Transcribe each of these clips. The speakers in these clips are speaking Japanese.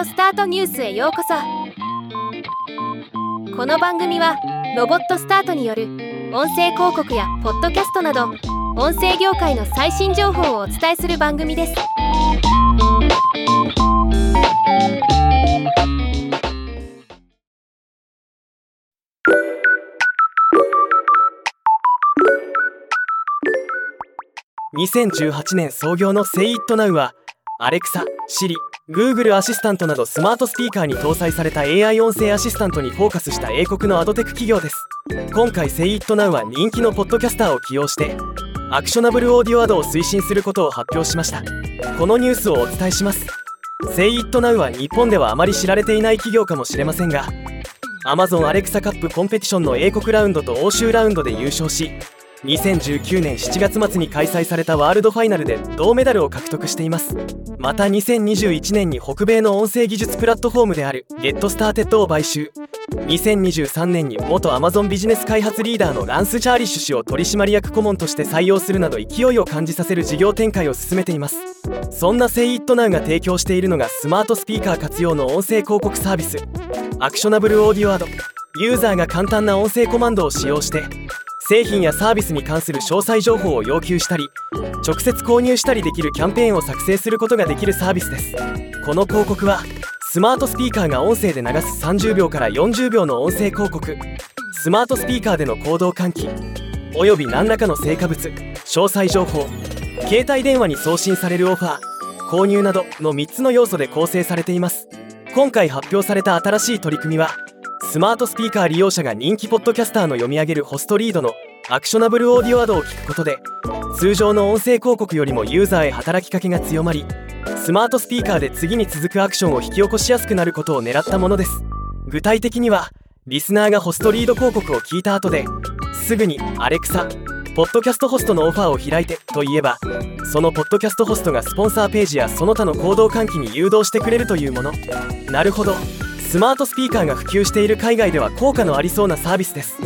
オスタートニュースへようこそ。この番組はロボットスタートによる音声広告やポッドキャストなど音声業界の最新情報をお伝えする番組です。2018年創業の SayItNow はアレクサ、Siri、Google アシスタントなどスマートスピーカーに搭載された AI 音声アシスタントにフォーカスした英国のアドテク企業です。今回 SayItNow は人気のポッドキャスターを起用してアクショナブルオーディオアドを推進することを発表しました。このニュースをお伝えします。SayItNow は日本ではあまり知られていない企業かもしれませんが Amazon アレクサカップコンペティションの英国ラウンドと欧州ラウンドで優勝し2019年7月末に開催されたワールドファイナルで銅メダルを獲得しています。また2021年に北米の音声技術プラットフォームである Getstarted を買収。2023年に元 Amazon ビジネス開発リーダーのランス・チャーリッシュ氏を取締役顧問として採用するなど勢いを感じさせる事業展開を進めています。そんな Say It Now が提供しているのがスマートスピーカー活用の音声広告サービス。 Actionable Audio Ad。ユーザーが簡単な音声コマンドを使用して製品やサービスに関する詳細情報を要求したり直接購入したりできるキャンペーンを作成することができるサービスです。この広告はスマートスピーカーが音声で流す30秒から40秒の音声広告。スマートスピーカーでの行動喚起および何らかの成果物詳細情報携帯電話に送信されるオファー購入などの3つの要素で構成されています。今回発表された新しい取り組みはスマートスピーカー利用者が人気ポッドキャスターの読み上げるホストリードのアクショナブルオーディオアドを聞くことで通常の音声広告よりもユーザーへ働きかけが強まりスマートスピーカーで次に続くアクションを引き起こしやすくなることを狙ったものです。具体的にはリスナーがホストリード広告を聞いた後ですぐに「アレクサポッドキャストホストのオファーを開いて」と言えばそのポッドキャストホストがスポンサーページやその他の行動喚起に誘導してくれるというもの。なるほど。スマートスピーカーが普及している海外では効果のありそうなサービスです。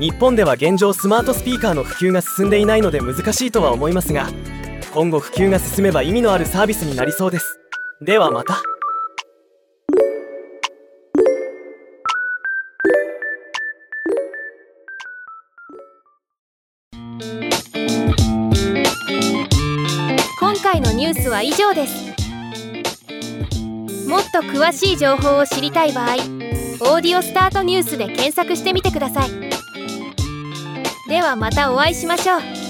日本では現状スマートスピーカーの普及が進んでいないので難しいとは思いますが今後普及が進めば意味のあるサービスになりそうです。ではまた。今回のニュースは以上です。と詳しい情報を知りたい場合「オーディオスタートニュース」で検索してみてください。ではまたお会いしましょう。